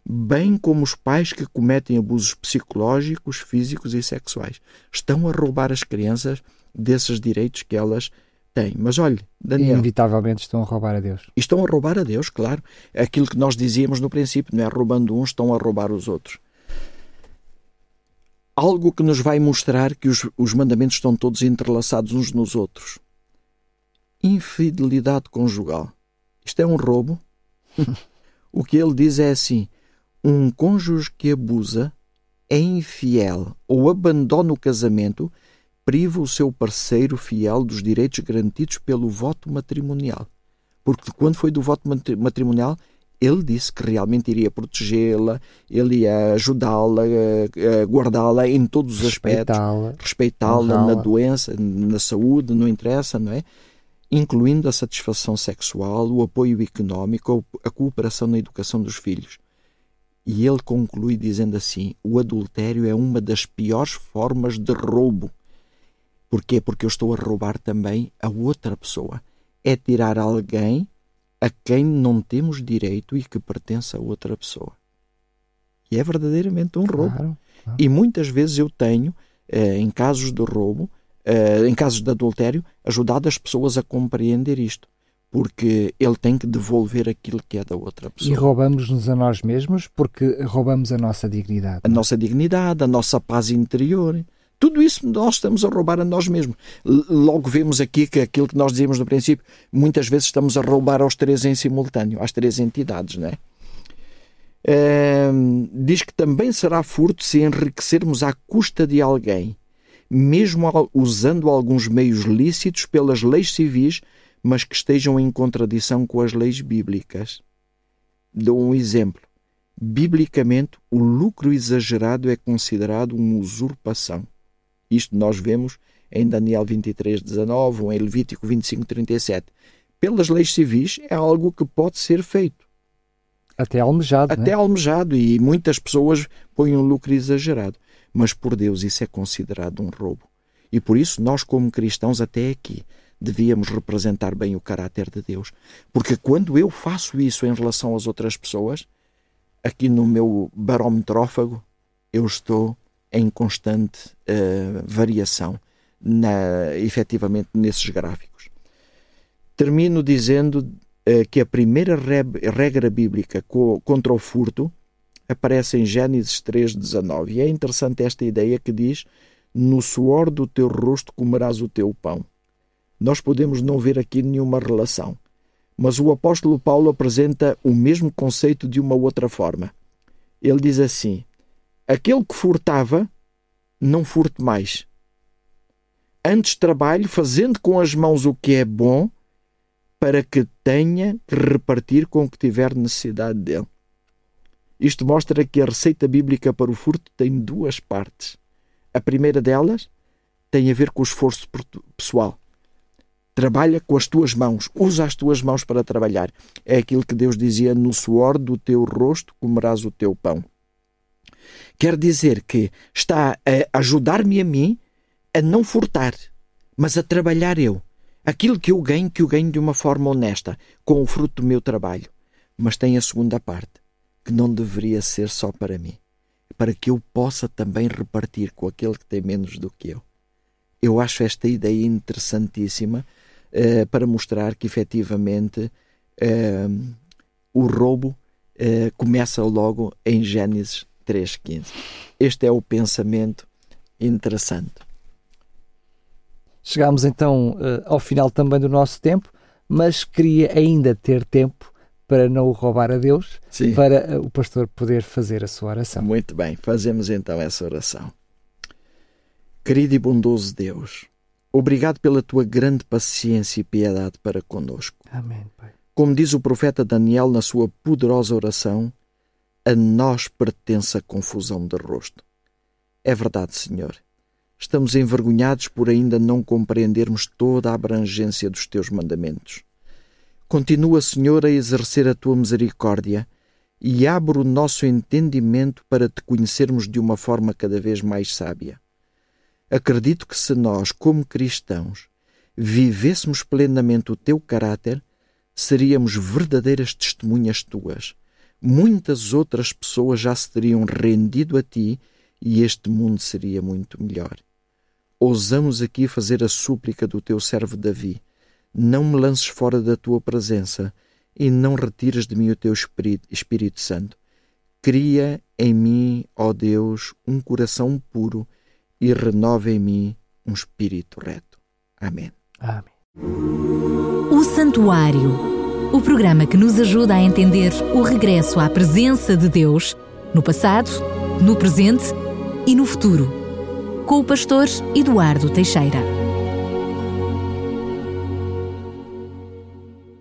bem como os pais que cometem abusos psicológicos, físicos e sexuais. Estão a roubar as crianças desses direitos que elas têm. Mas olhe, Daniel. Inevitavelmente estão a roubar a Deus. Estão a roubar a Deus, claro. Aquilo que nós dizíamos no princípio, não é? Roubando uns, estão a roubar os outros algo que nos vai mostrar que os, os mandamentos estão todos entrelaçados uns nos outros. Infidelidade conjugal. Isto é um roubo? o que ele diz é assim: um cônjuge que abusa é infiel ou abandona o casamento, priva o seu parceiro fiel dos direitos garantidos pelo voto matrimonial. Porque quando foi do voto matrimonial, ele disse que realmente iria protegê-la, ele ia ajudá-la, guardá-la em todos os aspectos, respeitá-la na doença, na saúde, não interessa, não é? Incluindo a satisfação sexual, o apoio económico, a cooperação na educação dos filhos. E ele conclui dizendo assim: o adultério é uma das piores formas de roubo. Porquê? Porque eu estou a roubar também a outra pessoa. É tirar alguém a quem não temos direito e que pertence a outra pessoa. E é verdadeiramente um roubo. Claro, claro. E muitas vezes eu tenho, eh, em casos de roubo, eh, em casos de adultério, ajudado as pessoas a compreender isto. Porque ele tem que devolver aquilo que é da outra pessoa. E roubamos-nos a nós mesmos porque roubamos a nossa dignidade. A nossa dignidade, a nossa paz interior. Tudo isso nós estamos a roubar a nós mesmos. Logo vemos aqui que aquilo que nós dizíamos no princípio, muitas vezes estamos a roubar aos três em simultâneo, às três entidades, não é? diz que também será furto se enriquecermos à custa de alguém, mesmo usando alguns meios lícitos pelas leis civis, mas que estejam em contradição com as leis bíblicas. Dou um exemplo. Biblicamente, o lucro exagerado é considerado uma usurpação. Isto nós vemos em Daniel 23, 19 ou em Levítico 25, 37. Pelas leis civis é algo que pode ser feito. Até almejado. Até é? almejado, e muitas pessoas põem um lucro exagerado. Mas por Deus isso é considerado um roubo. E por isso nós, como cristãos, até aqui, devíamos representar bem o caráter de Deus. Porque quando eu faço isso em relação às outras pessoas, aqui no meu barometrófago, eu estou em constante uh, variação, na, efetivamente, nesses gráficos. Termino dizendo uh, que a primeira regra bíblica co contra o furto aparece em Gênesis 3,19. E é interessante esta ideia que diz: No suor do teu rosto comerás o teu pão. Nós podemos não ver aqui nenhuma relação, mas o apóstolo Paulo apresenta o mesmo conceito de uma outra forma. Ele diz assim: Aquele que furtava, não furte mais. Antes trabalhe fazendo com as mãos o que é bom, para que tenha que repartir com o que tiver necessidade dele. Isto mostra que a receita bíblica para o furto tem duas partes. A primeira delas tem a ver com o esforço pessoal. Trabalha com as tuas mãos, usa as tuas mãos para trabalhar. É aquilo que Deus dizia: no suor do teu rosto comerás o teu pão. Quer dizer que está a ajudar-me a mim a não furtar, mas a trabalhar eu. Aquilo que eu ganho, que eu ganho de uma forma honesta, com o fruto do meu trabalho. Mas tem a segunda parte, que não deveria ser só para mim, para que eu possa também repartir com aquele que tem menos do que eu. Eu acho esta ideia interessantíssima uh, para mostrar que efetivamente uh, o roubo uh, começa logo em Gênesis 3,15. Este é o pensamento interessante. Chegámos então uh, ao final também do nosso tempo, mas queria ainda ter tempo para não o roubar a Deus, Sim. para uh, o pastor poder fazer a sua oração. Muito bem, fazemos então essa oração. Querido e bondoso Deus, obrigado pela tua grande paciência e piedade para conosco. Amém, Pai Como diz o profeta Daniel na sua poderosa oração, a nós pertence a confusão de rosto. É verdade, Senhor. Estamos envergonhados por ainda não compreendermos toda a abrangência dos teus mandamentos. Continua, Senhor, a exercer a tua misericórdia e abre o nosso entendimento para te conhecermos de uma forma cada vez mais sábia. Acredito que se nós, como cristãos, vivêssemos plenamente o teu caráter, seríamos verdadeiras testemunhas tuas. Muitas outras pessoas já se teriam rendido a ti e este mundo seria muito melhor. Ousamos aqui fazer a súplica do teu servo Davi: Não me lances fora da tua presença e não retires de mim o teu Espírito, Espírito Santo. Cria em mim, ó Deus, um coração puro e renova em mim um espírito reto. Amém. Amém. O Santuário o programa que nos ajuda a entender o regresso à presença de Deus no passado, no presente e no futuro. Com o pastor Eduardo Teixeira.